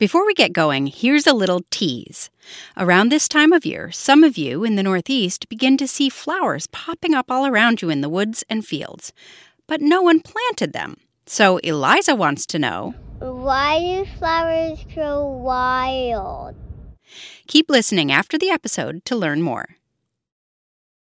Before we get going, here's a little tease. Around this time of year, some of you in the Northeast begin to see flowers popping up all around you in the woods and fields. But no one planted them. So Eliza wants to know Why do flowers grow wild? Keep listening after the episode to learn more.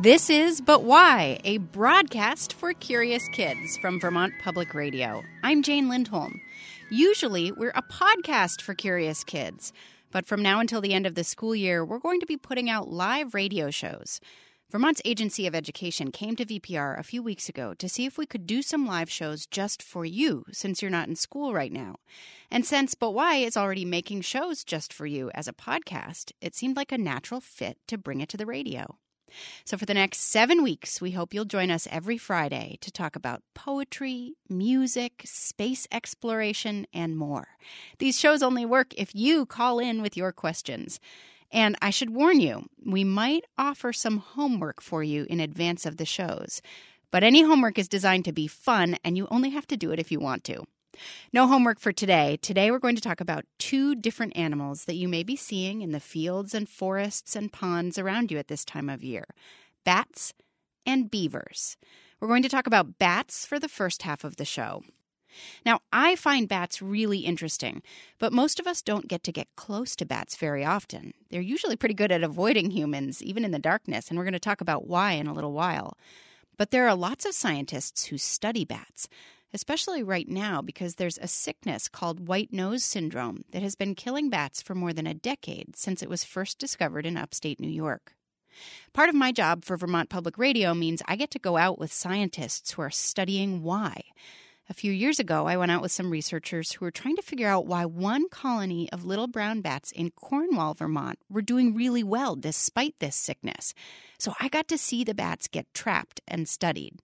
This is But Why, a broadcast for curious kids from Vermont Public Radio. I'm Jane Lindholm. Usually, we're a podcast for curious kids, but from now until the end of the school year, we're going to be putting out live radio shows. Vermont's Agency of Education came to VPR a few weeks ago to see if we could do some live shows just for you, since you're not in school right now. And since But Why is already making shows just for you as a podcast, it seemed like a natural fit to bring it to the radio. So, for the next seven weeks, we hope you'll join us every Friday to talk about poetry, music, space exploration, and more. These shows only work if you call in with your questions. And I should warn you, we might offer some homework for you in advance of the shows. But any homework is designed to be fun, and you only have to do it if you want to. No homework for today. Today we're going to talk about two different animals that you may be seeing in the fields and forests and ponds around you at this time of year bats and beavers. We're going to talk about bats for the first half of the show. Now, I find bats really interesting, but most of us don't get to get close to bats very often. They're usually pretty good at avoiding humans, even in the darkness, and we're going to talk about why in a little while. But there are lots of scientists who study bats especially right now because there's a sickness called white nose syndrome that has been killing bats for more than a decade since it was first discovered in upstate New York. Part of my job for Vermont Public Radio means I get to go out with scientists who are studying why. A few years ago, I went out with some researchers who were trying to figure out why one colony of little brown bats in Cornwall, Vermont, were doing really well despite this sickness. So I got to see the bats get trapped and studied.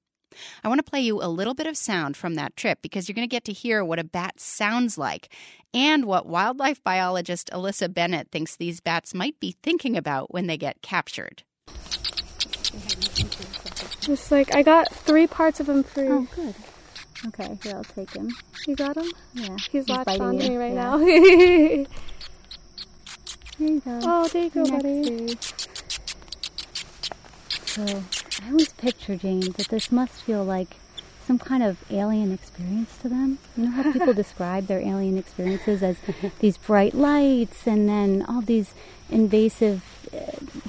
I want to play you a little bit of sound from that trip because you're going to get to hear what a bat sounds like and what wildlife biologist Alyssa Bennett thinks these bats might be thinking about when they get captured. It's like I got three parts of him free. Oh, good. Okay, here I'll take him. You got him? Yeah. He's, latched on you. me right yeah. now. Here you go. oh, there you go, Next buddy. day. So oh. I always picture Jane that this must feel like some kind of alien experience to them. You know how people describe their alien experiences as these bright lights and then all these invasive uh,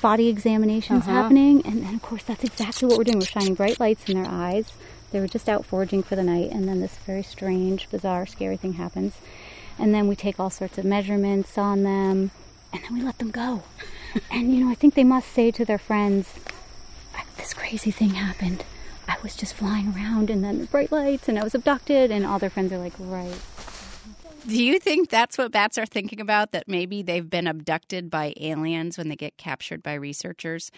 body examinations Uh-huh. happening. And, and of course, that's exactly what we're doing. We're shining bright lights in their eyes. They were just out foraging for the night, and then this very strange, bizarre, scary thing happens. And then we take all sorts of measurements on them, and then we let them go. and you know, I think they must say to their friends, this crazy thing happened. I was just flying around and then the bright lights and I was abducted and all their friends are like, right. Do you think that's what bats are thinking about? That maybe they've been abducted by aliens when they get captured by researchers?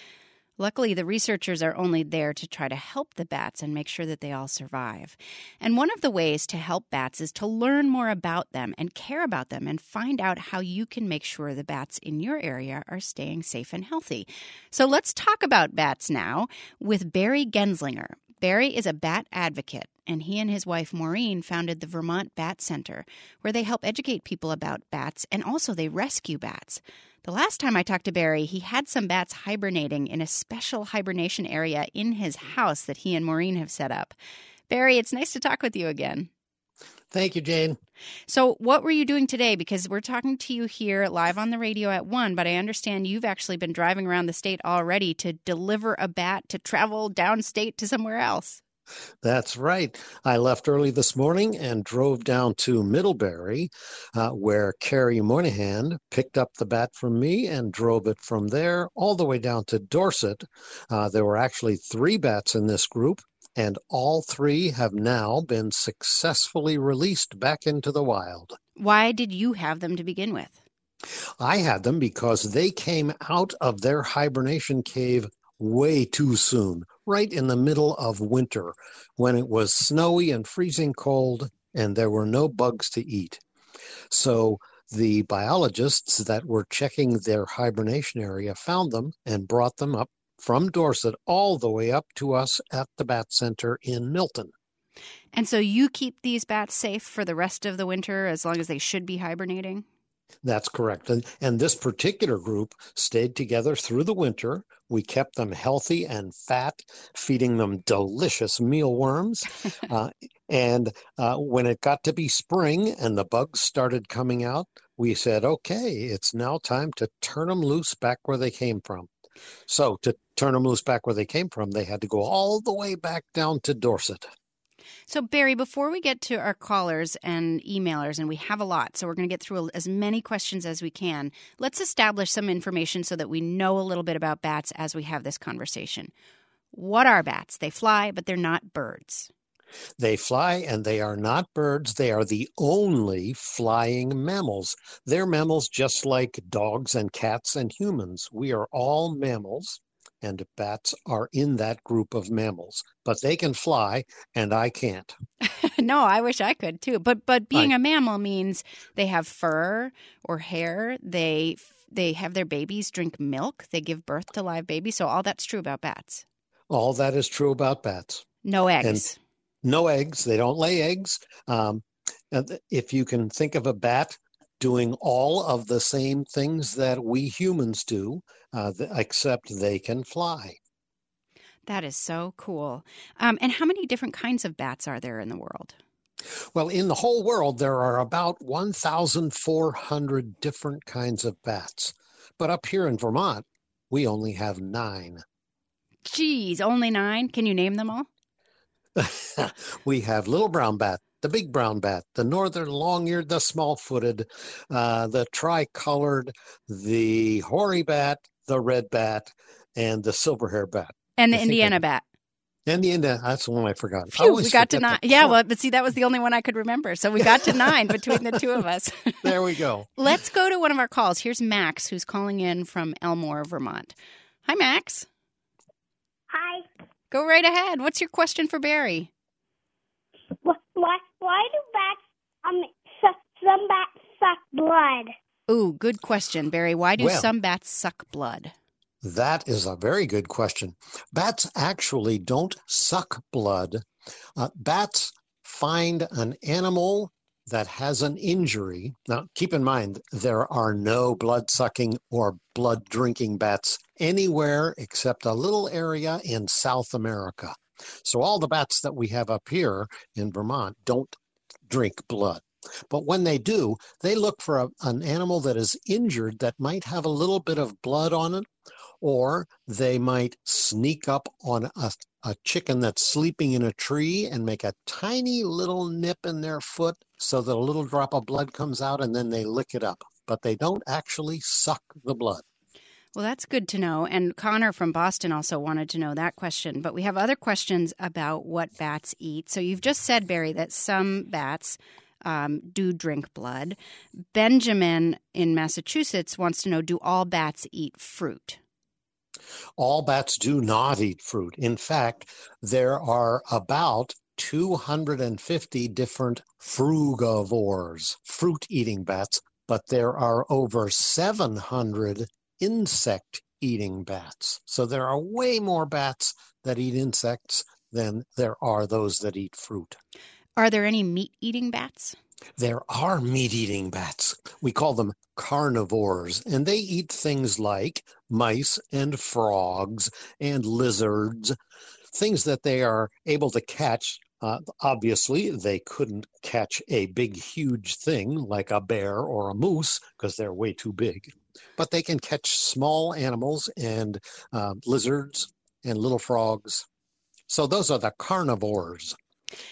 Luckily, the researchers are only there to try to help the bats and make sure that they all survive. And one of the ways to help bats is to learn more about them and care about them and find out how you can make sure the bats in your area are staying safe and healthy. So let's talk about bats now with Barry Genzlinger. Barry is a bat advocate, and he and his wife Maureen founded the Vermont Bat Center, where they help educate people about bats and also they rescue bats. The last time I talked to Barry, he had some bats hibernating in a special hibernation area in his house that he and Maureen have set up. Barry, it's nice to talk with you again. Thank you, Jane. So, what were you doing today? Because we're talking to you here live on the radio at 1, but I understand you've actually been driving around the state already to deliver a bat to travel downstate to somewhere else. That's right. I left early this morning and drove down to Middlebury, uh, where Carrie Moynihan picked up the bat from me and drove it from there all the way down to Dorset. Uh, there were actually three bats in this group, and all three have now been successfully released back into the wild. Why did you have them to begin with? I had them because they came out of their hibernation cave way too soon, right in the middle of winter when it was snowy and freezing cold and there were no bugs to eat. So the biologists that were checking their hibernation area found them and brought them up from Dorset all the way up to us at the Bat Center in Milton. And so you keep these bats safe for the rest of the winter as long as they should be hibernating? That's correct. And, and this particular group stayed together through the winter. We kept them healthy and fat, feeding them delicious mealworms. uh, and uh, when it got to be spring and the bugs started coming out, we said, okay, it's now time to turn them loose back where they came from. So, to turn them loose back where they came from, they had to go all the way back down to Dorset. So, Barry, before we get to our callers and emailers, and we have a lot, so we're going to get through as many questions as we can, let's establish some information so that we know a little bit about bats as we have this conversation. What are bats? They fly, but they're not birds. They fly and they are not birds. They are the only flying mammals. They're mammals just like dogs and cats and humans. We are all mammals and bats are in that group of mammals. But they can fly, and I can't. no, I wish I could too. But but being I, a mammal means they have fur or hair. They they have their babies drink milk. They give birth to live babies. So all that's true about bats. All that is true about bats. No eggs. And no eggs. They don't lay eggs. Um, if you can think of a bat doing all of the same things that we humans do, uh, except they can fly. That is so cool. Um, and how many different kinds of bats are there in the world? Well, in the whole world, there are about 1,400 different kinds of bats. But up here in Vermont, we only have nine. Geez, only nine? Can you name them all? we have little brown bat, the big brown bat, the northern long-eared, the small-footed, uh, the tricolored, the hoary bat, the red bat, and the silver hair bat. And the I Indiana I, bat. And the Indiana, that's the one I forgot. Phew, I we got to nine. Yeah, well, but see, that was the only one I could remember. So we got to nine between the two of us. there we go. Let's go to one of our calls. Here's Max, who's calling in from Elmore, Vermont. Hi, Max. Hi. Go right ahead. What's your question for Barry? Why, why do bats, um, some bats suck blood? Ooh, good question, Barry. Why do well, some bats suck blood? That is a very good question. Bats actually don't suck blood. Uh, bats find an animal that has an injury. Now, keep in mind, there are no blood sucking or blood drinking bats anywhere except a little area in South America. So, all the bats that we have up here in Vermont don't drink blood. But when they do, they look for a, an animal that is injured that might have a little bit of blood on it, or they might sneak up on a, a chicken that's sleeping in a tree and make a tiny little nip in their foot so that a little drop of blood comes out and then they lick it up. But they don't actually suck the blood. Well, that's good to know. And Connor from Boston also wanted to know that question. But we have other questions about what bats eat. So you've just said, Barry, that some bats um, do drink blood. Benjamin in Massachusetts wants to know do all bats eat fruit? All bats do not eat fruit. In fact, there are about 250 different frugivores, fruit eating bats, but there are over 700 insect eating bats. So there are way more bats that eat insects than there are those that eat fruit. Are there any meat eating bats? There are meat eating bats. We call them carnivores, and they eat things like mice and frogs and lizards, things that they are able to catch. Uh, obviously, they couldn't catch a big, huge thing like a bear or a moose because they're way too big, but they can catch small animals and uh, lizards and little frogs So those are the carnivores.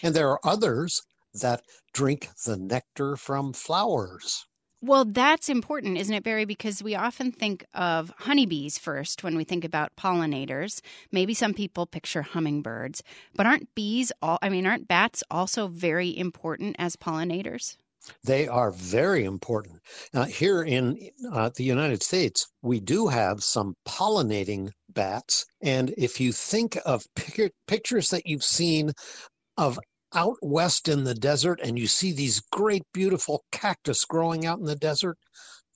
And there are others that drink the nectar from flowers. Well, that's important, isn't it, Barry? Because we often think of honeybees first when we think about pollinators. Maybe some people picture hummingbirds, but aren't bees all, I mean, aren't bats also very important as pollinators? They are very important. Uh, here in uh, the United States, we do have some pollinating bats. And if you think of pic- pictures that you've seen of out west in the desert and you see these great, beautiful cactus growing out in the desert,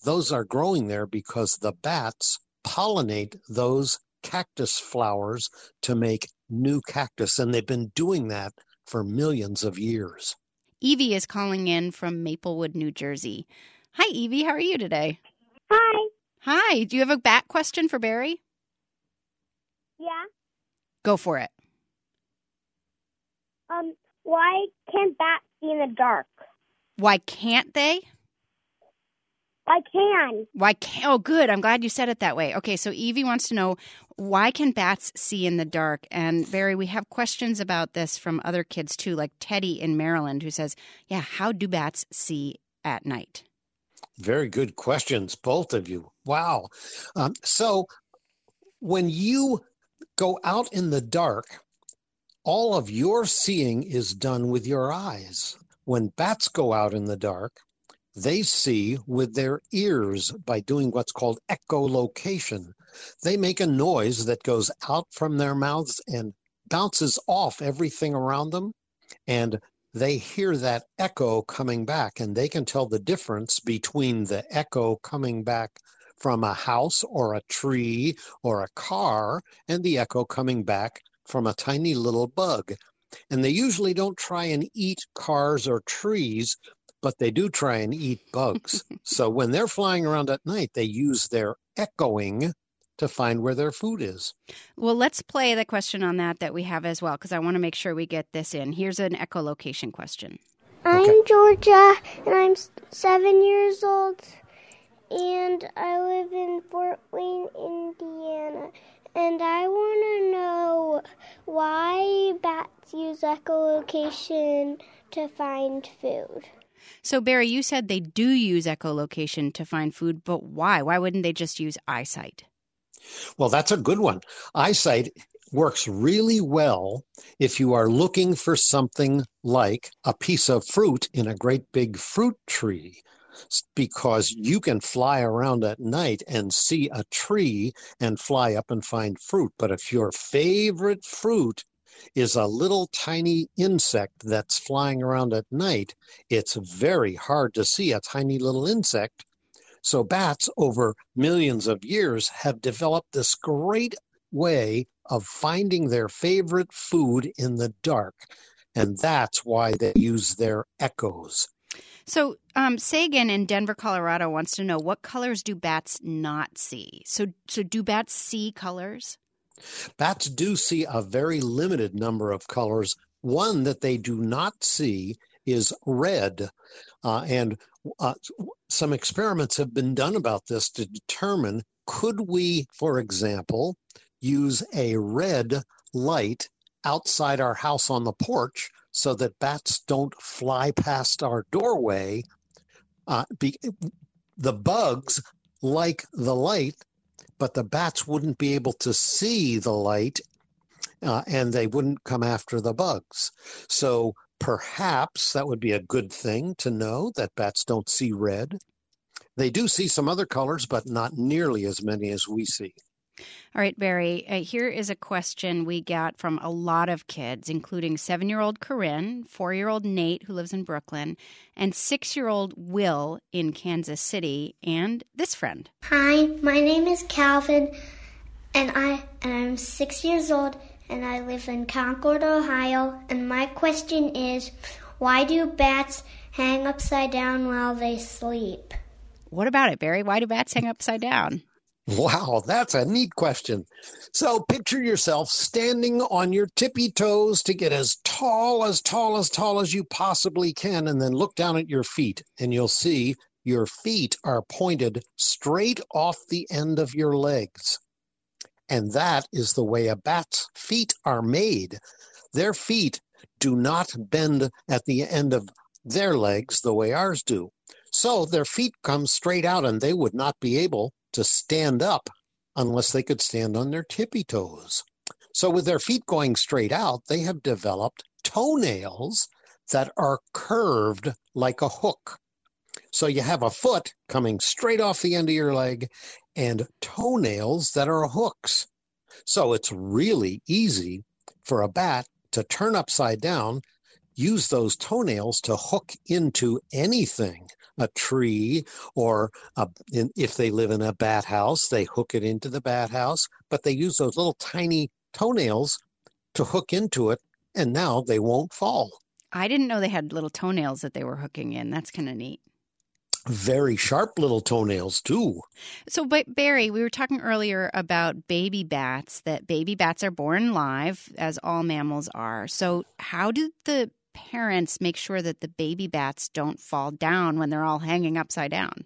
those are growing there because the bats pollinate those cactus flowers to make new cactus. And they've been doing that for millions of years. Evie is calling in from Maplewood, New Jersey. Hi, Evie. How are you today? Hi. Hi. Do you have a bat question for Barry? Yeah. Go for it. Why can't bats see in the dark? Why can't they? I can. Why can't? Oh, good. I'm glad you said it that way. Okay, so Evie wants to know why can bats see in the dark? And Barry, we have questions about this from other kids too, like Teddy in Maryland, who says, "Yeah, how do bats see at night?" Very good questions, both of you. Wow. Um, so when you go out in the dark, all of your seeing is done with your eyes. When bats go out in the dark, they see with their ears by doing what's called echolocation. They make a noise that goes out from their mouths and bounces off everything around them. And they hear that echo coming back, and they can tell the difference between the echo coming back from a house or a tree or a car and the echo coming back from a tiny little bug. And they usually don't try and eat cars or trees, but they do try and eat bugs. so when they're flying around at night, they use their echoing to find where their food is. Well, let's play the question on that that we have as well, because I want to make sure we get this in. Here's an echolocation question. I'm Okay. Georgia, and I'm seven years old, and I live in Fort Wayne, Indiana. And I want to know why bats use echolocation to find food. So, Barry, you said they do use echolocation to find food, but why? Why wouldn't they just use eyesight? Well, that's a good one. Eyesight works really well if you are looking for something like a piece of fruit in a great big fruit tree, s- because mm-hmm. you can fly around at night and see a tree and fly up and find fruit. But if your favorite fruit is a little tiny insect that's flying around at night, it's very hard to see a tiny little insect so bats over millions of years have developed this great way of finding their favorite food in the dark. And that's why they use their echoes. So, um, Sagan in Denver, Colorado wants to know what colors do bats not see? So, so do bats see colors? Bats do see a very limited number of colors. One that they do not see is red. Uh, and uh, some experiments have been done about this to determine could we, for example, use a red light outside our house on the porch so that bats don't fly past our doorway. Uh, be, the bugs like the light, but the bats wouldn't be able to see the light uh, and they wouldn't come after the bugs. So perhaps that would be a good thing to know that bats don't see red. They do see some other colors, but not nearly as many as we see. All right, Barry, uh, here is a question we got from a lot of kids, including seven year old Corinne, four year old Nate, who lives in Brooklyn, and six year old Will in Kansas City, and this friend. Hi, my name is Calvin, and I and I'm six years old, and I live in Concord, Ohio. And my question is, why do bats hang upside down while they sleep? What about it, Barry? Why do bats hang upside down? Wow, that's a neat question. So picture yourself standing on your tippy toes to get as tall, as tall, as tall as you possibly can, and then look down at your feet, and you'll see your feet are pointed straight off the end of your legs. And that is the way a bat's feet are made. Their feet do not bend at the end of their legs the way ours do. So their feet come straight out and they would not be able to stand up unless they could stand on their tippy toes. So with their feet going straight out, they have developed toenails that are curved like a hook. So you have a foot coming straight off the end of your leg and toenails that are hooks. So it's really easy for a bat to turn upside down, use those toenails to hook into anything a tree, or a, in, if they live in a bat house, they hook it into the bat house, but they use those little tiny toenails to hook into it, and now they won't fall. I didn't know they had little toenails that they were hooking in. That's kind of neat. Very sharp little toenails, too. So, but Barry, we were talking earlier about baby bats, that baby bats are born live, as all mammals are. So, how do the parents make sure that the baby bats don't fall down when they're all hanging upside down?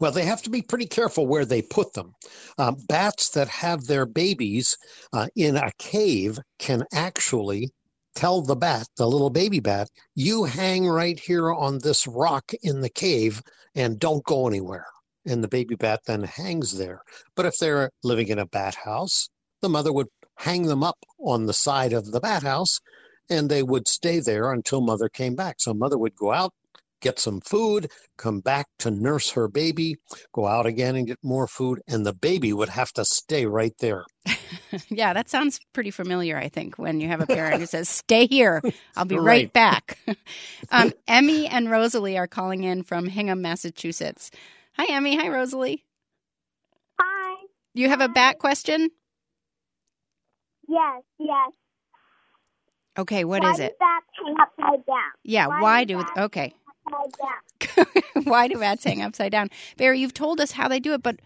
Well, they have to be pretty careful where they put them. Uh, bats that have their babies uh, in a cave can actually tell the bat, the little baby bat, you hang right here on this rock in the cave and don't go anywhere. And the baby bat then hangs there. But if they're living in a bat house, the mother would hang them up on the side of the bat house and they would stay there until mother came back. So mother would go out, get some food, come back to nurse her baby, go out again and get more food, and the baby would have to stay right there. yeah, that sounds pretty familiar, I think, when you have a parent who says, Stay here, I'll be right, right back. um, Emmy and Rosalie are calling in from Hingham, Massachusetts. Hi, Emmy. Hi, Rosalie. Hi. You have a bat question? Yes, yes. Okay, what why is it? bats hang upside down? Yeah, why, why do do okay. Why do bats hang upside down? Barry, you've told us how they do it, but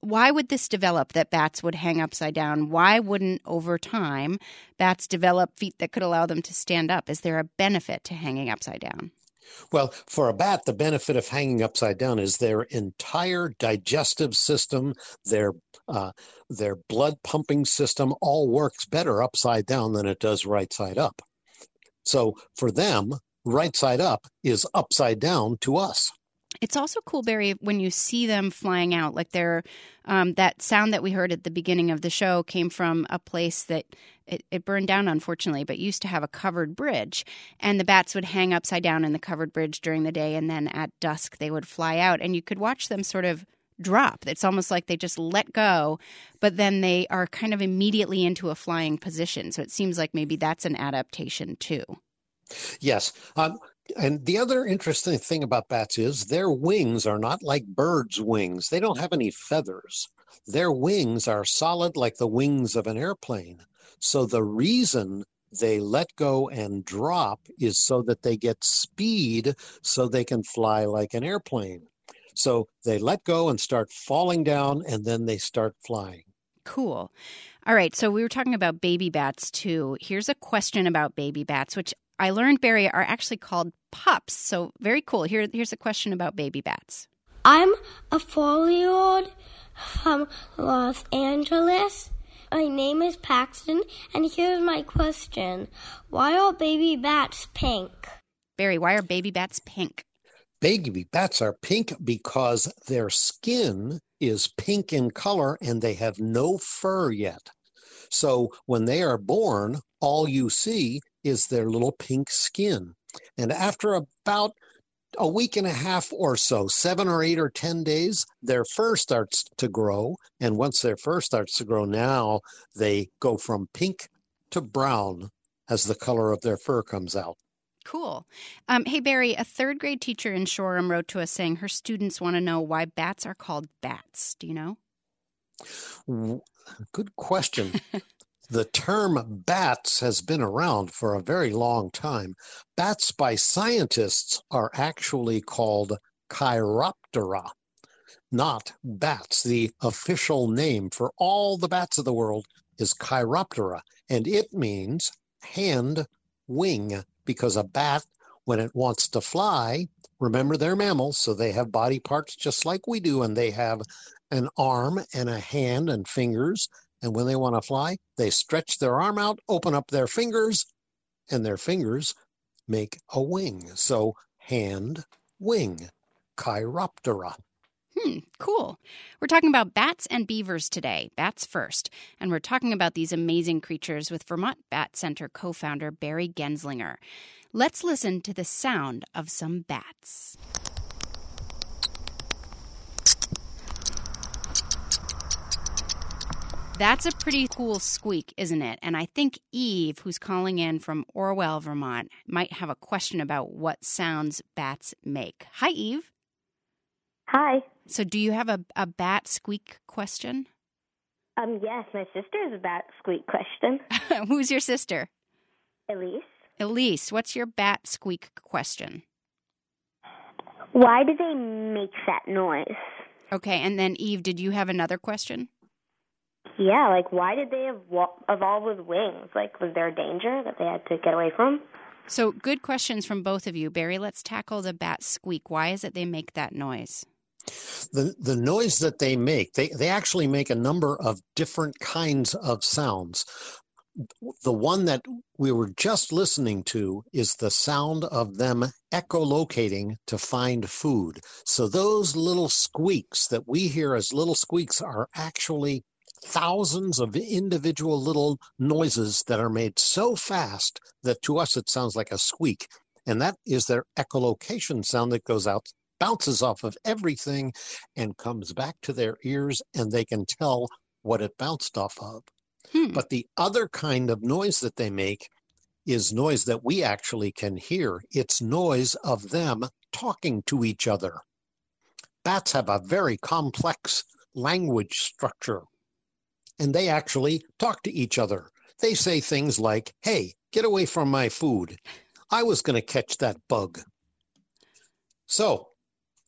why would this develop that bats would hang upside down? Why wouldn't over time bats develop feet that could allow them to stand up? Is there a benefit to hanging upside down? Well, for a bat, the benefit of hanging upside down is their entire digestive system, their uh, their blood pumping system, all works better upside down than it does right side up. So for them, right side up is upside down to us. It's also cool, Barry, when you see them flying out. Like they're um, that sound that we heard at the beginning of the show came from a place that it, it, burned down, unfortunately, but used to have a covered bridge. And the bats would hang upside down in the covered bridge during the day, and then at dusk they would fly out, and you could watch them sort of drop. It's almost like they just let go, but then they are kind of immediately into a flying position. So it seems like maybe that's an adaptation too. Yes. Um, and the other interesting thing about bats is their wings are not like birds' wings. They don't have any feathers. Their wings are solid like the wings of an airplane. So the reason they let go and drop is so that they get speed so they can fly like an airplane. So they let go and start falling down and then they start flying. Cool. All right. So we were talking about baby bats too. Here's a question about baby bats, which I learned, Barry, are actually called pups. So very cool. Here, here's a question about baby bats. I'm a four year old from Los Angeles. My name is Paxton, and here's my question Why are baby bats pink? Barry, why are baby bats pink? Baby bats are pink because their skin is pink in color and they have no fur yet. So when they are born, all you see is their little pink skin. And after about a week and a half or so, seven or eight or 10 days, their fur starts to grow. And once their fur starts to grow, now they go from pink to brown as the color of their fur comes out. Cool. Um, hey, Barry, a third grade teacher in Shoreham wrote to us saying her students want to know why bats are called bats. Do you know? Good question. The term bats has been around for a very long time. Bats by scientists are actually called Chiroptera, not bats. The official name for all the bats of the world is Chiroptera, and it means hand wing because a bat, when it wants to fly, remember they're mammals, so they have body parts just like we do, and they have an arm and a hand and fingers And when they want to fly, they stretch their arm out, open up their fingers, and their fingers make a wing. So hand, wing, chiroptera. Hmm, cool. We're talking about bats and beavers today. Bats first. And we're talking about these amazing creatures with Vermont Bat Center co founder Barry Genzlinger. Let's listen to the sound of some bats. That's a pretty cool squeak, isn't it? And I think Eve, who's calling in from Orwell, Vermont, might have a question about what sounds bats make. Hi, Eve. Hi. So, do you have a, a bat squeak question? Um, yes, my sister has a bat squeak question. Who's your sister? Elise. Elise, what's your bat squeak question? Why do they make that noise? Okay, and then Eve, did you have another question? Yeah, like why did they evolve with wings? Like, was there a danger that they had to get away from? So, good questions from both of you. Barry, let's tackle the bat squeak. Why is it they make that noise? The the noise that they make, they, they actually make a number of different kinds of sounds. The one that we were just listening to is the sound of them echolocating to find food. So those little squeaks that we hear as little squeaks are actually thousands of individual little noises that are made so fast that to us it sounds like a squeak. And that is their echolocation sound that goes out bounces off of everything and comes back to their ears and they can tell what it bounced off of. Hmm. But the other kind of noise that they make is noise that we actually can hear. It's noise of them talking to each other. Bats have a very complex language structure, and they actually talk to each other. They say things like, Hey, get away from my food. I was going to catch that bug. So,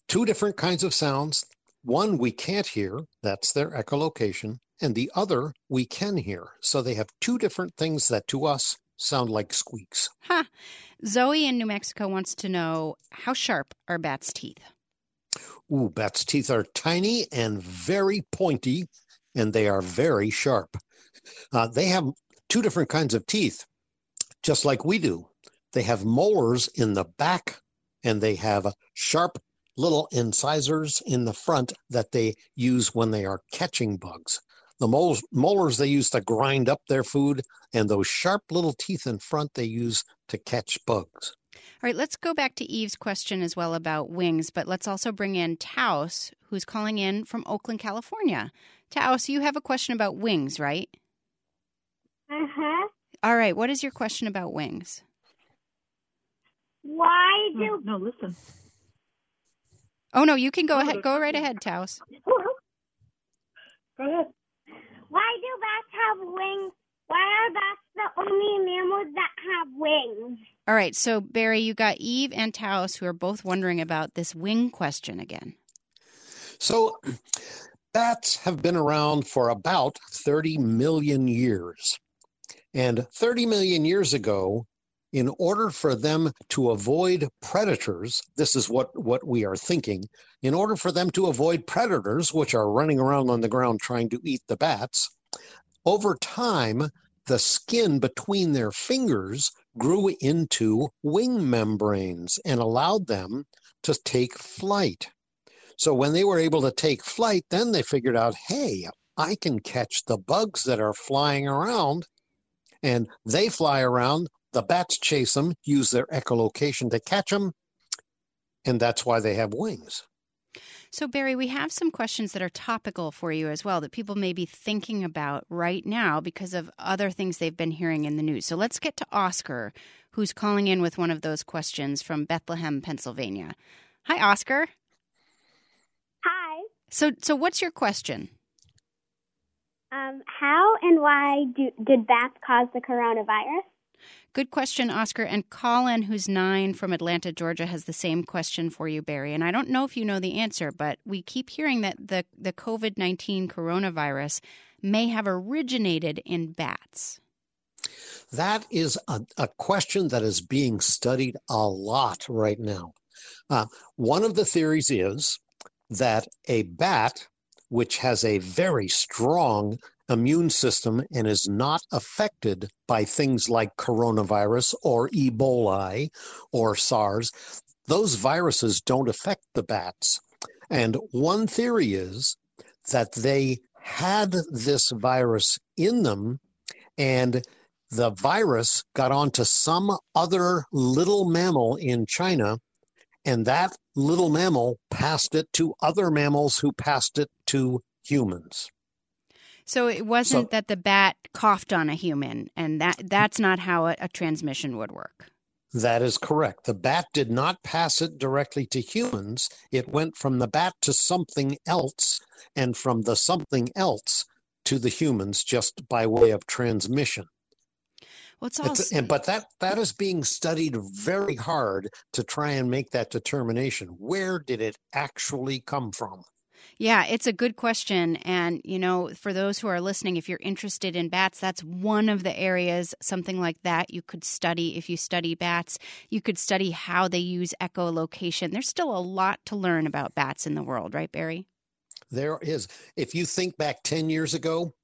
two different kinds of sounds. One we can't hear, that's their echolocation, and the other we can hear. So they have two different things that to us sound like squeaks. Huh. Zoe in New Mexico wants to know how sharp are bats' teeth? Ooh, bats' teeth are tiny and very pointy, and they are very sharp. Uh, they have two different kinds of teeth, just like we do. They have molars in the back, and they have sharp little incisors in the front that they use when they are catching bugs. The moles, molars they use to grind up their food, and those sharp little teeth in front they use to catch bugs. All right, let's go back to Eve's question as well about wings, but let's also bring in Taos, who's calling in from Oakland, California. Taos, you have a question about wings, right? Uh huh. All right, what is your question about wings? Why No, do no, listen. Oh no, you can go ahead. Go right ahead, Taos. Go ahead. why do bats have wings? Why are bats the only mammals that have wings? All right, so Barry, you got Eve and Taos who are both wondering about this wing question again. So, bats have been around for about 30 million years. And 30 million years ago, in order for them to avoid predators, this is what, what we are thinking, in order for them to avoid predators, which are running around on the ground trying to eat the bats, over time, the skin between their fingers grew into wing membranes and allowed them to take flight. So when they were able to take flight, then they figured out, hey, I can catch the bugs that are flying around. And they fly around, the bats chase them, use their echolocation to catch them, and that's why they have wings. So, Barry, we have some questions that are topical for you as well that people may be thinking about right now because of other things they've been hearing in the news. So, let's get to Oscar, who's calling in with one of those questions from Bethlehem, Pennsylvania. Hi, Oscar. Hi. So, so what's your question? Um, how and why do, did bats cause the coronavirus? Good question, Oscar. And Colin, who's nine from Atlanta, Georgia, has the same question for you, Barry. And I don't know if you know the answer, but we keep hearing that the, the COVID 19 coronavirus may have originated in bats. That is a, a question that is being studied a lot right now. Uh, one of the theories is that a bat, which has a very strong immune system and is not affected by things like coronavirus or Ebola or SARS. Those viruses don't affect the bats. And one theory is that they had this virus in them and the virus got onto some other little mammal in China, and that little mammal passed it to other mammals who passed it to humans. So it wasn't So- that the bat coughed on a human, and that that's not how a, a transmission would work. That is correct. The bat did not pass it directly to humans. It went from the bat to something else, and from the something else to the humans just by way of transmission. Well, it's all It's- and, but that that is being studied very hard to try and make that determination. Where did it actually come from? Yeah, it's a good question. And, you know, for those who are listening, if you're interested in bats, that's one of the areas, something like that, you could study if you study bats. You could study how they use echolocation. There's still a lot to learn about bats in the world, right, Barry? There is. If you think back 10 years ago,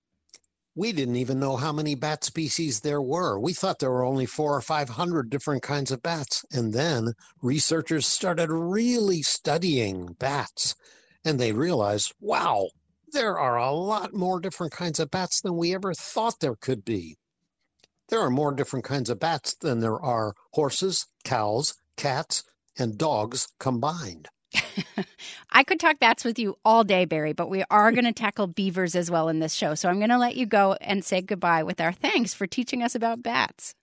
we didn't even know how many bat species there were. We thought there were only four or 500 different kinds of bats. And then researchers started really studying bats and they realized, wow, there are a lot more different kinds of bats than we ever thought there could be. There are more different kinds of bats than there are horses, cows, cats, and dogs combined. I could talk bats with you all day, Barry, but we are going to tackle beavers as well in this show. So I'm going to let you go and say goodbye with our thanks for teaching us about bats.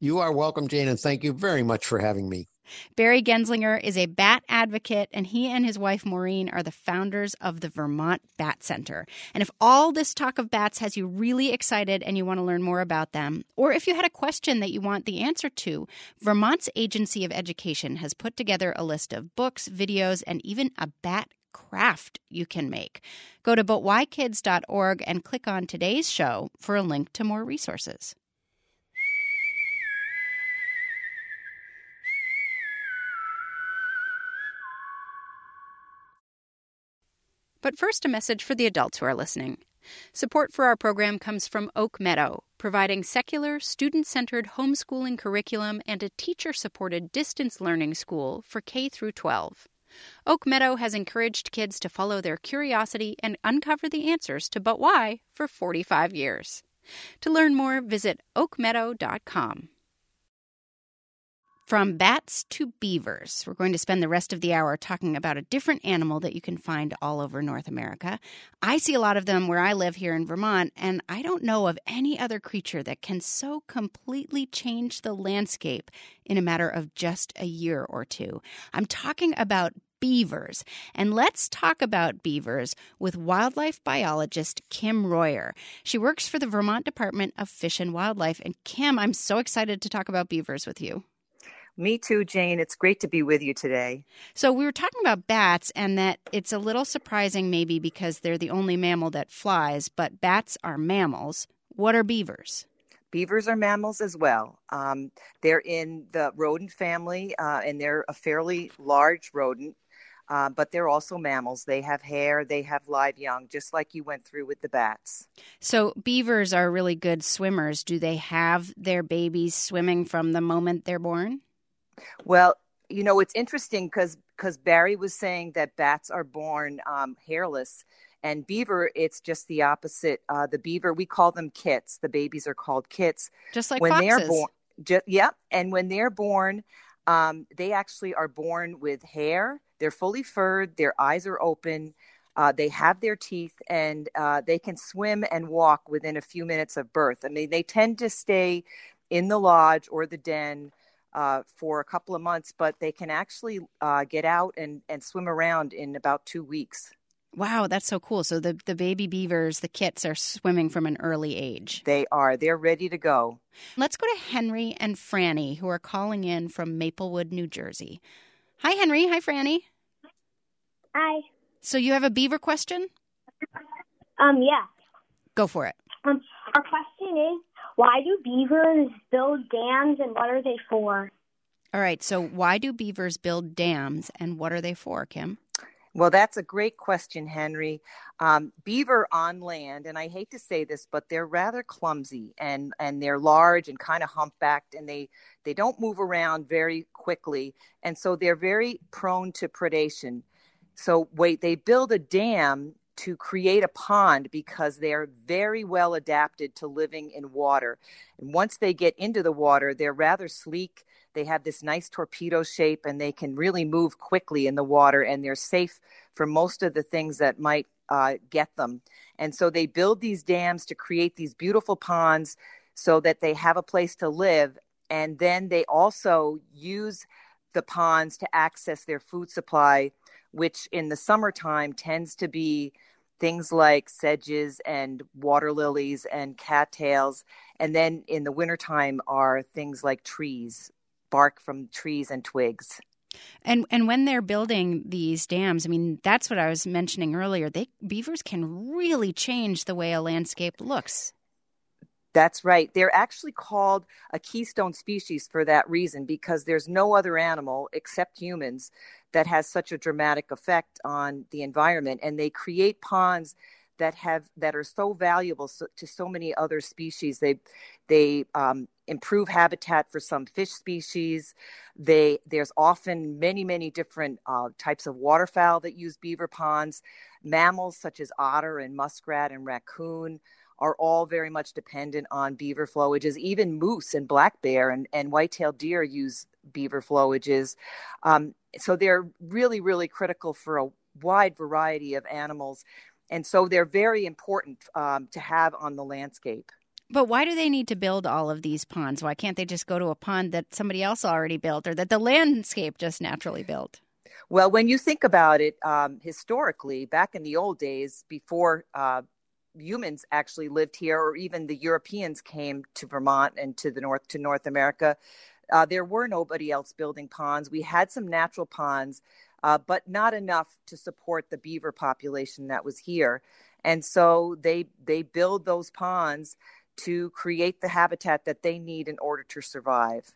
You are welcome, Jane, and thank you very much for having me. Barry Genzlinger is a bat advocate, and he and his wife Maureen are the founders of the Vermont Bat Center. And if all this talk of bats has you really excited and you want to learn more about them, or if you had a question that you want the answer to, Vermont's Agency of Education has put together a list of books, videos, and even a bat craft you can make. Go to butwhykids.org and click on today's show for a link to more resources. But first, a message for the adults who are listening. Support for our program comes from Oak Meadow, providing secular, student centered homeschooling curriculum and a teacher supported distance learning school for K through 12. Oak Meadow has encouraged kids to follow their curiosity and uncover the answers to But Why for 45 years. To learn more, visit oakmeadow.com. From bats to beavers, we're going to spend the rest of the hour talking about a different animal that you can find all over North America. I see a lot of them where I live here in Vermont, and I don't know of any other creature that can so completely change the landscape in a matter of just a year or two. I'm talking about beavers. And let's talk about beavers with wildlife biologist Kim Royar. She works for the Vermont Department of Fish and Wildlife. And Kim, I'm so excited to talk about beavers with you. Me too, Jane. It's great to be with you today. So, we were talking about bats, and that it's a little surprising maybe because they're the only mammal that flies, but bats are mammals. What are beavers? Beavers are mammals as well. Um, they're in the rodent family, uh, and they're a fairly large rodent, uh, but they're also mammals. They have hair, they have live young, just like you went through with the bats. So, beavers are really good swimmers. Do they have their babies swimming from the moment they're born? Well, you know, it's interesting because because Barry was saying that bats are born um, hairless, and beaver, it's just the opposite. Uh, the beaver, we call them kits. The babies are called kits. Just like when foxes. they're born, yep. And when they're born, um, they actually are born with hair. They're fully furred. Their eyes are open. Uh, they have their teeth, and uh, they can swim and walk within a few minutes of birth. I mean, they tend to stay in the lodge or the den uh, for a couple of months, but they can actually uh, get out and, and swim around in about two weeks. Wow, that's so cool. So the, the baby beavers, the kits, are swimming from an early age. They are. They're ready to go. Let's go to Henry and Franny, who are calling in from Maplewood, New Jersey. Hi, Henry. Hi, Franny. Hi. So you have a beaver question? Um, yeah. Go for it. Um, our question is, why do beavers build dams and what are they for? All right. So why do beavers build dams and what are they for, Kim? Well, that's a great question, Henry. Um, beaver on land, and I hate to say this, but they're rather clumsy and, and they're large and kind of humpbacked, and they, they don't move around very quickly. And so they're very prone to predation. So, wait, they build a dam to create a pond because they're very well adapted to living in water. And once they get into the water, they're rather sleek they have this nice torpedo shape and they can really move quickly in the water and they're safe from most of the things that might uh, get them. And so they build these dams to create these beautiful ponds so that they have a place to live. And then they also use the ponds to access their food supply, which in the summertime tends to be things like sedges and water lilies and cattails. And then in the wintertime are things like trees, bark from trees and twigs. And and when they're building these dams, I mean that's what I was mentioning earlier. They beavers can really change the way a landscape looks. That's right. They're actually called a keystone species for that reason because there's no other animal except humans that has such a dramatic effect on the environment and they create ponds that have that are so valuable to so many other species. They they um, improve habitat for some fish species. They there's often many many different uh, types of waterfowl that use beaver ponds. Mammals such as otter and muskrat and raccoon are all very much dependent on beaver flowages. Even moose and black bear and, and white-tailed deer use beaver flowages. Um, so they're really, really critical for a wide variety of animals and so they're very important um, to have on the landscape. But why do they need to build all of these ponds? Why can't they just go to a pond that somebody else already built or that the landscape just naturally built? Well, when you think about it, um, historically, back in the old days, before uh, humans actually lived here, or even the Europeans came to Vermont and to the north to North America, uh, there were nobody else building ponds. We had some natural ponds, uh, but not enough to support the beaver population that was here. And so they they build those ponds to create the habitat that they need in order to survive.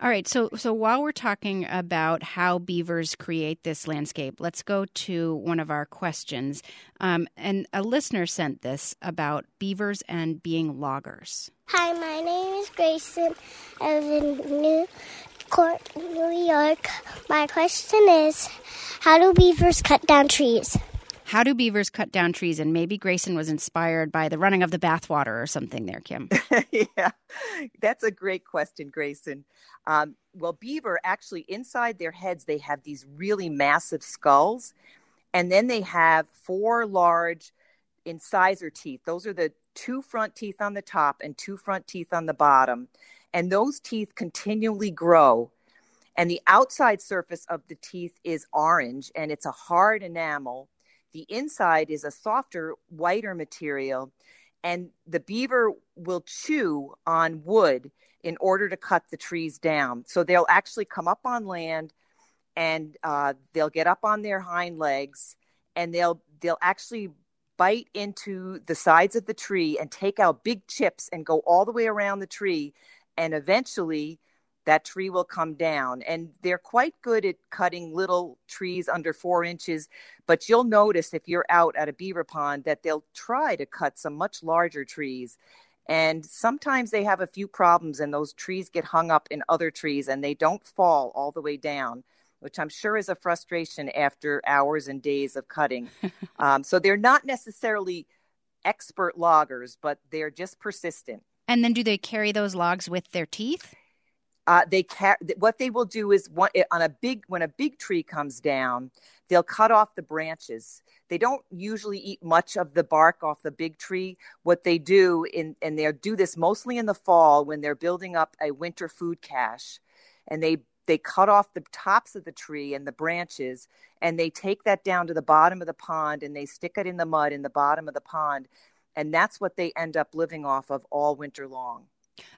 All right, so so while we're talking about how beavers create this landscape, let's go to one of our questions. Um, and a listener sent this about beavers and being loggers. Hi, my name is Grayson. I live in New New York. My question is How do beavers cut down trees? How do beavers cut down trees? And maybe Grayson was inspired by the running of the bathwater or something there, Kim. yeah, that's a great question, Grayson. Um, well, beaver actually, inside their heads, they have these really massive skulls. And then they have four large incisor teeth. Those are the two front teeth on the top and two front teeth on the bottom and those teeth continually grow. And the outside surface of the teeth is orange and it's a hard enamel. The inside is a softer, whiter material. And the beaver will chew on wood in order to cut the trees down. So they'll actually come up on land and uh, they'll get up on their hind legs and they'll they'll actually bite into the sides of the tree and take out big chips and go all the way around the tree and eventually that tree will come down. And they're quite good at cutting little trees under four inches. But you'll notice if you're out at a beaver pond that they'll try to cut some much larger trees. And sometimes they have a few problems, and those trees get hung up in other trees and they don't fall all the way down, which I'm sure is a frustration after hours and days of cutting. um, so they're not necessarily expert loggers, but they're just persistent. And then do they carry those logs with their teeth? Uh, they ca- what they will do is one, on a big when a big tree comes down, they'll cut off the branches. They don't usually eat much of the bark off the big tree. What they do in and they'll do this mostly in the fall when they're building up a winter food cache, and they they cut off the tops of the tree and the branches and they take that down to the bottom of the pond and they stick it in the mud in the bottom of the pond and that's what they end up living off of all winter long.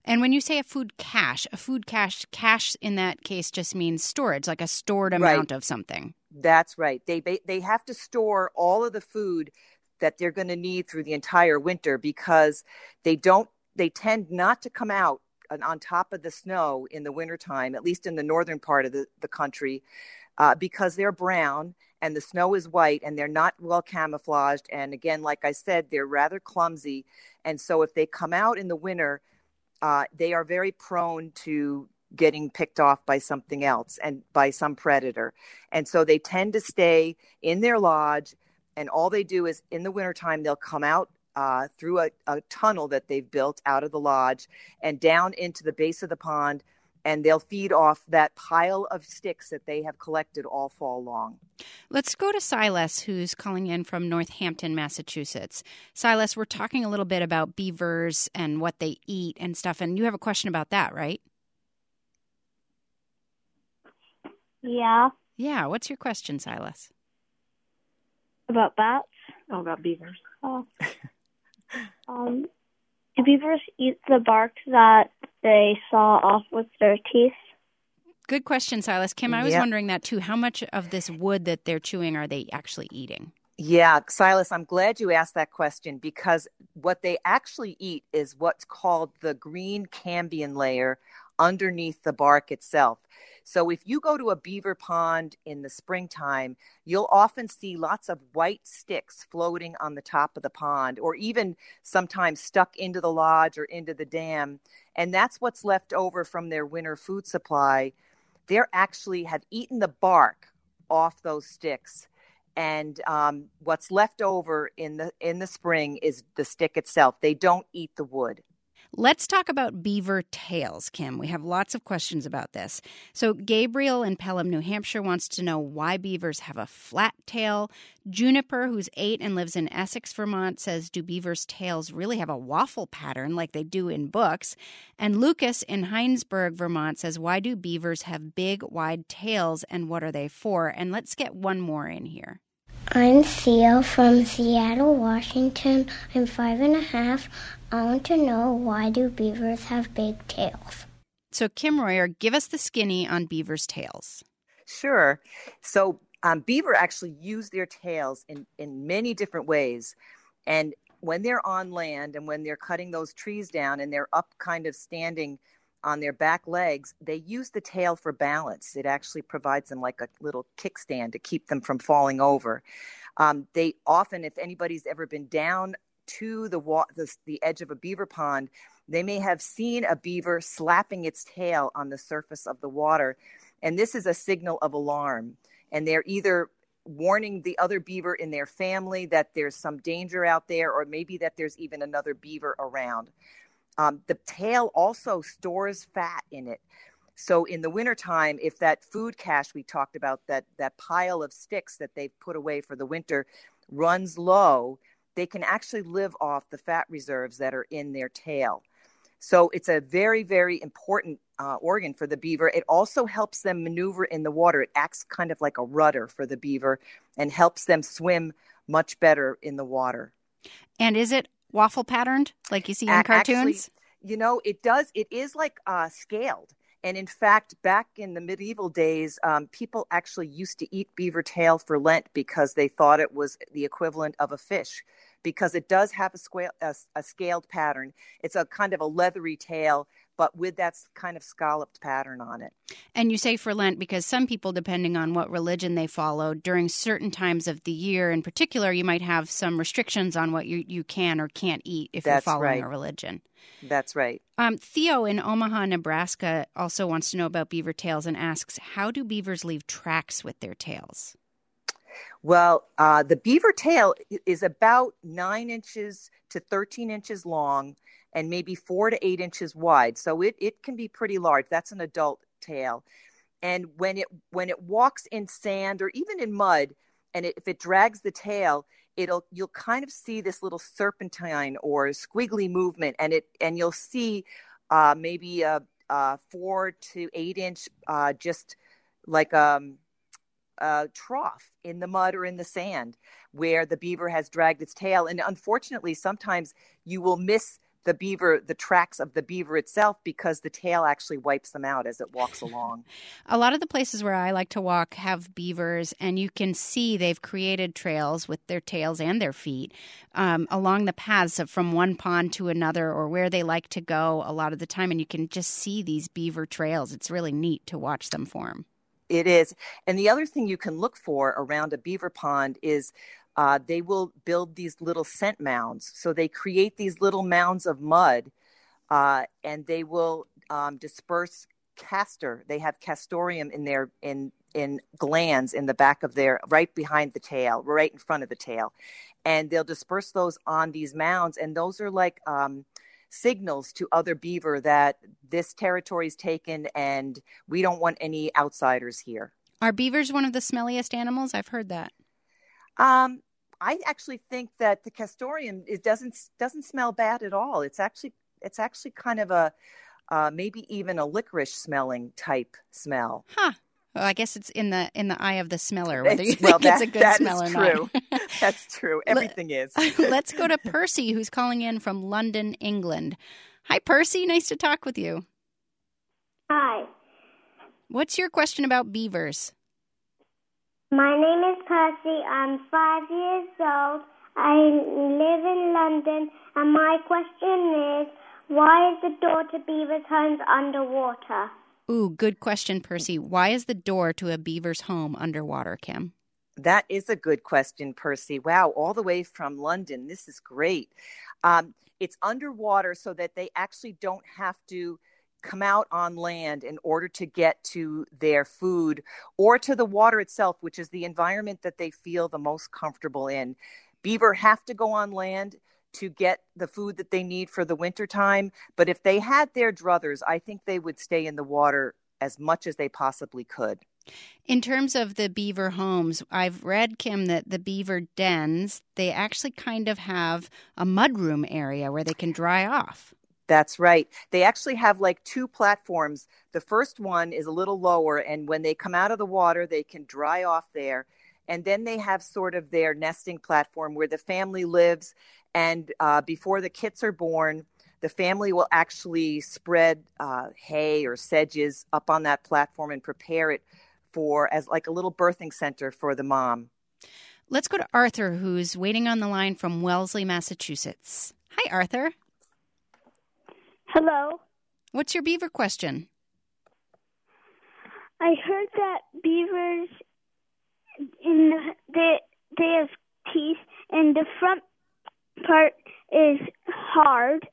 And when you say a food cache, a food cache, cache in that case just means storage, like a stored amount right. of something. That's right. They they have to store all of the food that they're going to need through the entire winter because they don't they tend not to come out on top of the snow in the wintertime, at least in the northern part of the, the country. uh, because they're brown and the snow is white and they're not well camouflaged. And again, like I said, they're rather clumsy. And so if they come out in the winter, uh, they are very prone to getting picked off by something else and by some predator. And so they tend to stay in their lodge. And all they do is in the wintertime, they'll come out uh, through a, a tunnel that they've built out of the lodge and down into the base of the pond and they'll feed off that pile of sticks that they have collected all fall long. Let's go to Silas, who's calling in from Northampton, Massachusetts. Silas, we're talking a little bit about beavers and what they eat and stuff, and you have a question about that, right? Yeah. Yeah. What's your question, Silas? About bats? Oh, about beavers. Oh. um, do beavers eat the bark that they saw off with their teeth? Good question, Silas. Kim, I was Yep. wondering that too. How much of this wood that they're chewing are they actually eating? Yeah, Silas, I'm glad you asked that question because what they actually eat is what's called the green cambium layer underneath the bark itself. So if you go to a beaver pond in the springtime, you'll often see lots of white sticks floating on the top of the pond or even sometimes stuck into the lodge or into the dam. And that's what's left over from their winter food supply. They're actually have eaten the bark off those sticks and um, what's left over in the in the spring is the stick itself. They don't eat the wood. Let's talk about beaver tails, Kim. We have lots of questions about this. So, Gabriel in Pelham, New Hampshire wants to know why beavers have a flat tail. Juniper, who's eight and lives in Essex, Vermont, says, Do beavers' tails really have a waffle pattern like they do in books? And Lucas in Hinesburg, Vermont says, Why do beavers have big, wide tails and what are they for? And let's get one more in here. I'm Theo from Seattle, Washington. I'm five and a half. I want to know why do beavers have big tails? So, Kim Royar, give us the skinny on beavers' tails. Sure. So um, beaver actually use their tails in in many different ways, and when they're on land and when they're cutting those trees down and they're up, kind of standing on their back legs, they use the tail for balance. It actually provides them like a little kickstand to keep them from falling over. Um, they often, if anybody's ever been down to the, wa- the the edge of a beaver pond, they may have seen a beaver slapping its tail on the surface of the water, and this is a signal of alarm. And they're either warning the other beaver in their family that there's some danger out there, or maybe that there's even another beaver around. Um, the tail also stores fat in it. So in the wintertime, if that food cache we talked about, that, that pile of sticks that they've put away for the winter runs low, they can actually live off the fat reserves that are in their tail. So it's a very, very important uh, organ for the beaver. It also helps them maneuver in the water. It acts kind of like a rudder for the beaver and helps them swim much better in the water. And is it waffle patterned like you see in cartoons? You know, it does. It is like uh, scaled. And in fact, back in the medieval days, um, people actually used to eat beaver tail for Lent because they thought it was the equivalent of a fish, because it does have a, squale, a, a scaled pattern. It's a kind of a leathery tail, but with that kind of scalloped pattern on it. And you say for Lent because some people, depending on what religion they follow, during certain times of the year in particular, you might have some restrictions on what you, you can or can't eat if That's you're following right. a religion. That's right. Um, Theo in Omaha, Nebraska, also wants to know about beaver tails and asks, How do beavers leave tracks with their tails? Well, uh, the beaver tail is about nine inches to 13 inches long and maybe four to eight inches wide. So it, it can be pretty large. That's an adult tail. And when it when it walks in sand or even in mud, and it, if it drags the tail, it'll you'll kind of see this little serpentine or squiggly movement, and it and you'll see uh, maybe a, a four to eight inch, uh, just like um, a trough in the mud or in the sand where the beaver has dragged its tail. And unfortunately, sometimes you will miss the beaver, the tracks of the beaver itself, because the tail actually wipes them out as it walks along. A lot of the places where I like to walk have beavers, and you can see they've created trails with their tails and their feet um, along the paths of from one pond to another or where they like to go a lot of the time. And you can just see these beaver trails. It's really neat to watch them form. It is. And the other thing you can look for around a beaver pond is uh, they will build these little scent mounds. So they create these little mounds of mud uh, and they will um, disperse castor. They have castoreum in their in in glands in the back of their right behind the tail, right in front of the tail, and they'll disperse those on these mounds, and those are like um, signals to other beaver that this territory is taken, and we don't want any outsiders here. Are beavers one of the smelliest animals? I've heard that. Um, I actually think that the castoreum it doesn't doesn't smell bad at all. It's actually it's actually kind of a uh, maybe even a licorice smelling type smell. Huh. Well, I guess it's in the in the eye of the smeller whether It's- you think well, that, it's a good that smell is or true. not. That's true. Everything is. Let's go to Percy, who's calling in from London, England. Hi, Percy. Nice to talk with you. Hi, What's your question about beavers? My name is Percy. I'm five years old. I live in London, and my question is why is the door to beavers' homes underwater? Ooh, good question, Percy. Why is the door to a beaver's home underwater, Kim? That is a good question, Percy. Wow, all the way from London. This is great. Um, it's underwater so that they actually don't have to come out on land in order to get to their food or to the water itself, which is the environment that they feel the most comfortable in. Beaver have to go on land to get the food that they need for the winter time, but if they had their druthers, I think they would stay in the water as much as they possibly could. In terms of the beaver homes, I've read, Kim, that the beaver dens, they actually kind of have a mudroom area where they can dry off. That's right. They actually have like two platforms. The first one is a little lower, and when they come out of the water, they can dry off there. And then they have sort of their nesting platform where the family lives. And uh, before the kits are born, the family will actually spread uh, hay or sedges up on that platform and prepare it for as like a little birthing center for the mom. Let's go to Arthur, who's waiting on the line from Wellesley, Massachusetts. Hi, Arthur. Hello. What's your beaver question? I heard that beavers in the, they they have teeth and the front part is hard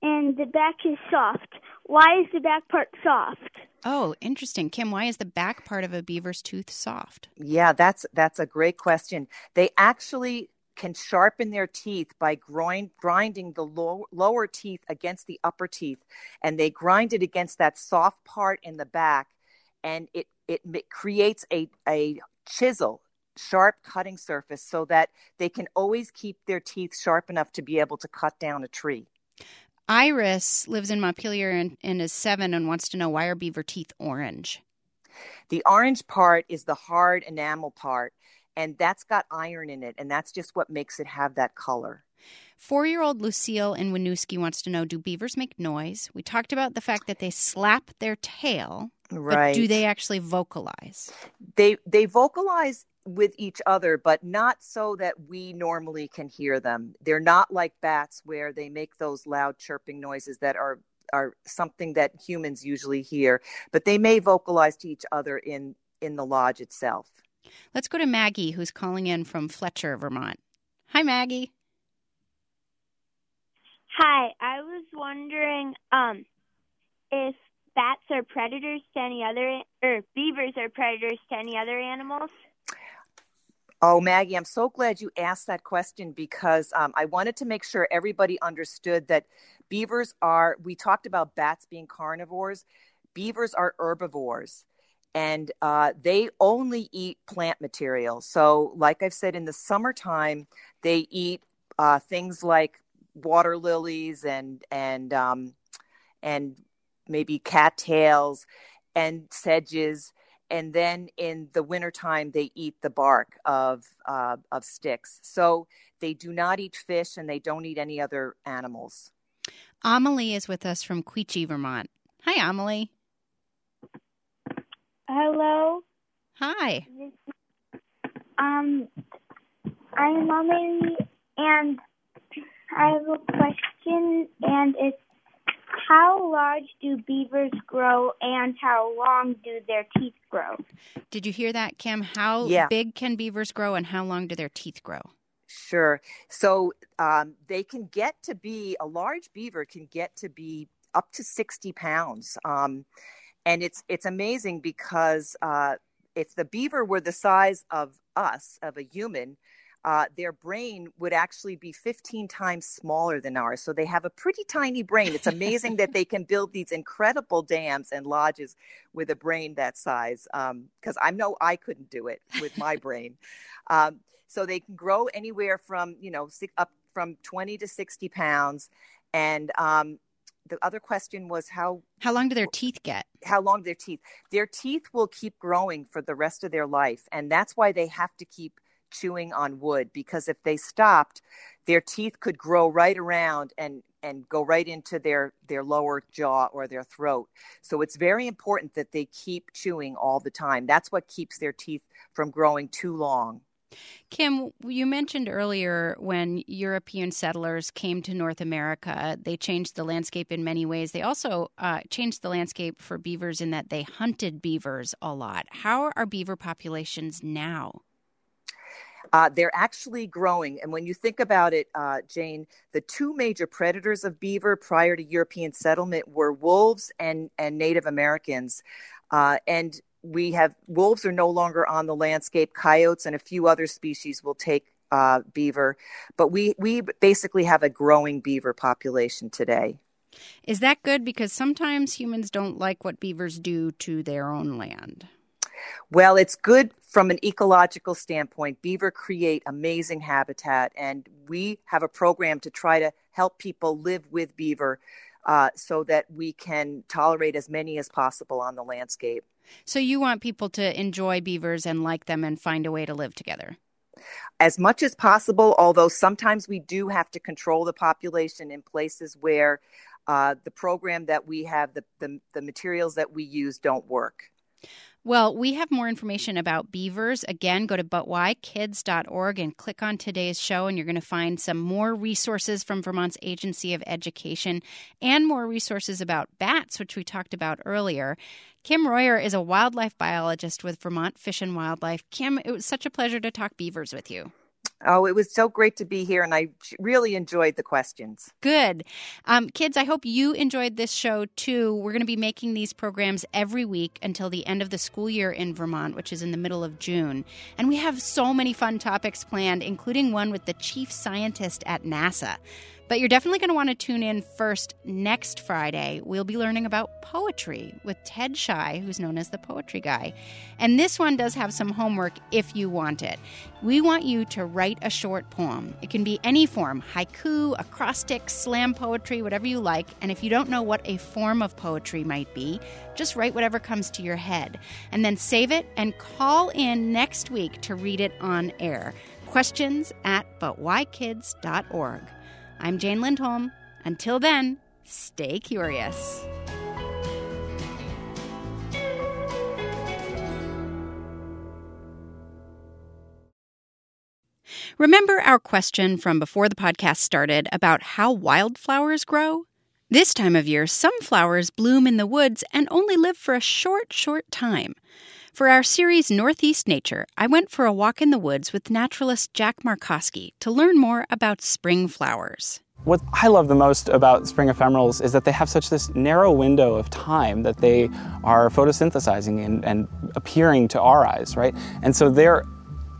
and the back is soft. Why is the back part soft? Oh, interesting. Kim, why is the back part of a beaver's tooth soft? Yeah, that's that's a great question. They actually can sharpen their teeth by grind, grinding the low, lower teeth against the upper teeth, and they grind it against that soft part in the back, and it it ma- creates a a chisel, sharp cutting surface, so that they can always keep their teeth sharp enough to be able to cut down a tree. Iris lives in Montpelier and, and is seven and wants to know why are beaver teeth orange? The orange part is the hard enamel part, and that's got iron in it, and that's just what makes it have that color. Four year old Lucille in Winooski wants to know Do beavers make noise? We talked about the fact that they slap their tail, Right. but do they actually vocalize? they they vocalize with each other but not so that we normally can hear them they're not like bats where they make those loud chirping noises that are are something that humans usually hear but they may vocalize to each other in in the lodge itself Let's go to Maggie, who's calling in from Fletcher, Vermont. Hi, Maggie. Hi, I was wondering um if bats are predators to any other or beavers are predators to any other animals. Oh, Maggie, I'm so glad you asked that question because um, I wanted to make sure everybody understood that beavers are, we talked about bats being carnivores. Beavers are herbivores and uh, they only eat plant material. So, like I've said, in the summertime, they eat uh, things like water lilies and, and, um, and maybe cattails and sedges and then in the wintertime they eat the bark of uh, of sticks so they do not eat fish and they don't eat any other animals Amelie is with us from Quechee, Vermont. Hi, Amelie. Hello. Hi. Um I'm Amelie and I have a question and it's how large do beavers grow and how long do their teeth grow? Did you hear that, Kim? How Yeah. big can beavers grow and how long do their teeth grow? Sure. So um, they can get to be a large beaver can get to be up to sixty pounds, um, and it's it's amazing because uh, if the beaver were the size of us, of a human, uh, their brain would actually be 15 times smaller than ours. So they have a pretty tiny brain. It's amazing that they can build these incredible dams and lodges with a brain that size. Because I know I couldn't do it with my brain. Um, so they can grow anywhere from you know six, up from 20 to 60 pounds. And um, the other question was how How long do their teeth get? how long their teeth their teeth will keep growing for the rest of their life and that's why they have to keep chewing on wood because if they stopped their teeth could grow right around and and go right into their their lower jaw or their throat. So it's very important that they keep chewing all the time. That's what keeps their teeth from growing too long Kim, you mentioned earlier when European settlers came to North America, they changed the landscape in many ways. They also uh, changed the landscape for beavers in that they hunted beavers a lot. How are beaver populations now? Uh, they're actually growing. And when you think about it, uh, Jane, the two major predators of beaver prior to European settlement were wolves and, and Native Americans. Uh, and we have wolves are no longer on the landscape. Coyotes and a few other species will take uh, beaver, but we we basically have a growing beaver population today. Is that good? Because sometimes humans don't like what beavers do to their own land. Well, it's good from an ecological standpoint. Beaver create amazing habitat, and we have a program to try to help people live with beaver uh, so that we can tolerate as many as possible on the landscape. So you want people to enjoy beavers and like them and find a way to live together. As much as possible, although sometimes we do have to control the population in places where uh, the program that we have, the, the, the materials that we use don't work. Well, we have more information about beavers. Again, go to butwhykids.org and click on today's show, and you're going to find some more resources from Vermont's Agency of Education and more resources about bats, which we talked about earlier. Kim Royar is a wildlife biologist with Vermont Fish and Wildlife. Kim, it was such a pleasure to talk beavers with you. Oh, it was so great to be here, and I really enjoyed the questions. Good. Um, kids, I hope you enjoyed this show too. We're going to be making these programs every week until the end of the school year in Vermont, which is in the middle of June. And we have so many fun topics planned, including one with the chief scientist at NASA. But you're definitely going to want to tune in first next Friday. We'll be learning about poetry with Ted Scheu, who's known as the Poetry Guy. And this one does have some homework if you want it. We want you to write a short poem. It can be any form haiku, acrostic, slam poetry, whatever you like. And if you don't know what a form of poetry might be, just write whatever comes to your head. And then save it and call in next week to read it on air. Questions at butwhykids.org. I'm Jane Lindholm. Until then, stay curious. Remember our question from before the podcast started about how wildflowers grow? This time of year, some flowers bloom in the woods and only live for a short, short time. For our series Northeast Nature, I went for a walk in the woods with naturalist Jack Markowski to learn more about spring flowers. What I love the most about spring ephemerals is that they have such this narrow window of time that they are photosynthesizing and, and appearing to our eyes, right? And so they're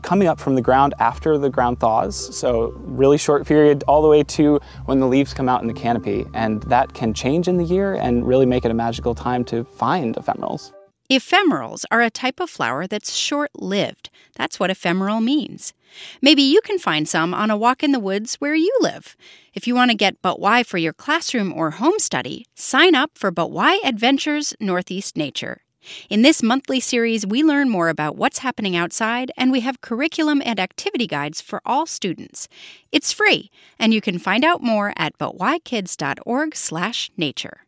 coming up from the ground after the ground thaws, so really short period all the way to when the leaves come out in the canopy. And that can change in the year and really make it a magical time to find ephemerals. Ephemerals are a type of flower that's short lived. That's what ephemeral means. Maybe you can find some on a walk in the woods where you live. If you want to get But Why for your classroom or home study, sign up for But Why Adventures Northeast Nature. In this monthly series, we learn more about what's happening outside, and we have curriculum and activity guides for all students. It's free, and you can find out more at butwhykids.org/nature.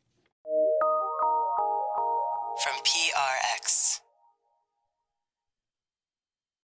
From PRX.